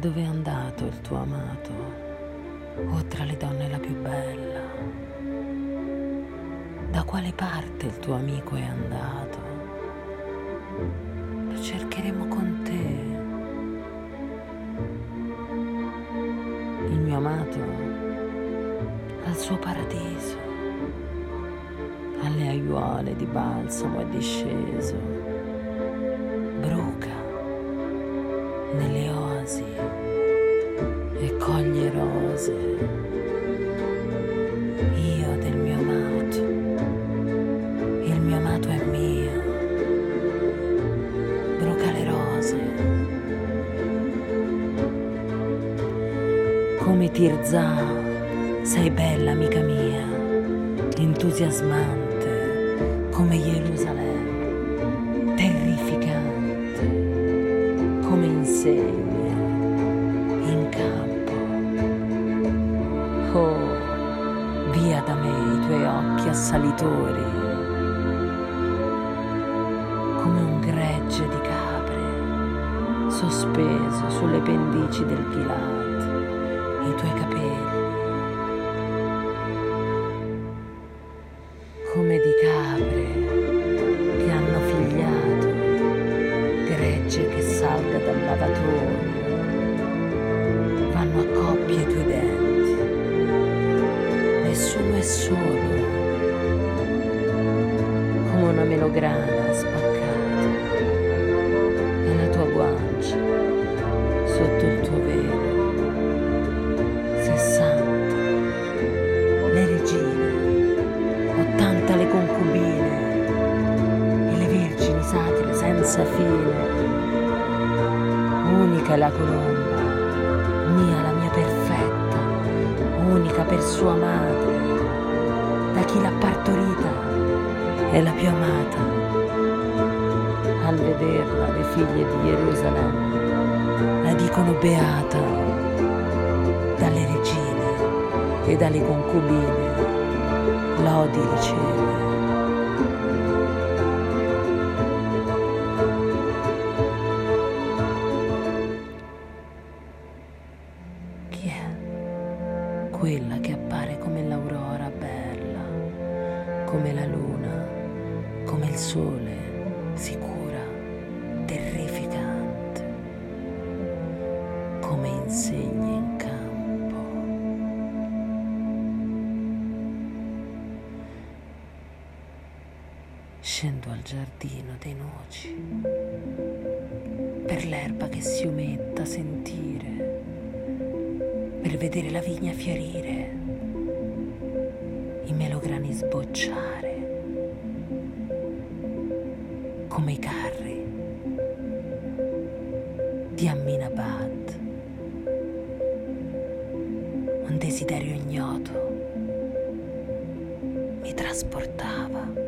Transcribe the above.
Dove è andato il tuo amato? O tra le donne la più bella? Da quale parte il tuo amico è andato? Lo cercheremo con te. Il mio amato al suo paradiso, alle aiuole di balsamo è disceso, Come Tirzah, sei bella amica mia, entusiasmante come Gerusalemme, terrificante come insegne in campo. Oh, via da me i tuoi occhi assalitori, come un gregge di capre sospeso sulle pendici del Gilad, i tuoi capelli. Come di capre che hanno figliato, gregge che salga dal lavatoio, vanno a coppie i tuoi denti, nessuno è solo, come una melograna spaccata, e la tua guancia sotto il tuo senza fine. Unica è la colomba, mia la mia perfetta, unica per sua madre, da chi l'ha partorita è la più amata. Al vederla le figlie di Gerusalemme la dicono beata dalle regine e dalle concubine lodi riceve. Chi è? Quella che appare come l'aurora bella, come la luna, come il sole, sicura, terrificante, come insegna in campo. Scendo al giardino dei noci, per l'erba che si umetta sentire, per vedere la vigna fiorire, i melograni sbocciare, come i carri di Aminabad. Un desiderio ignoto mi trasportava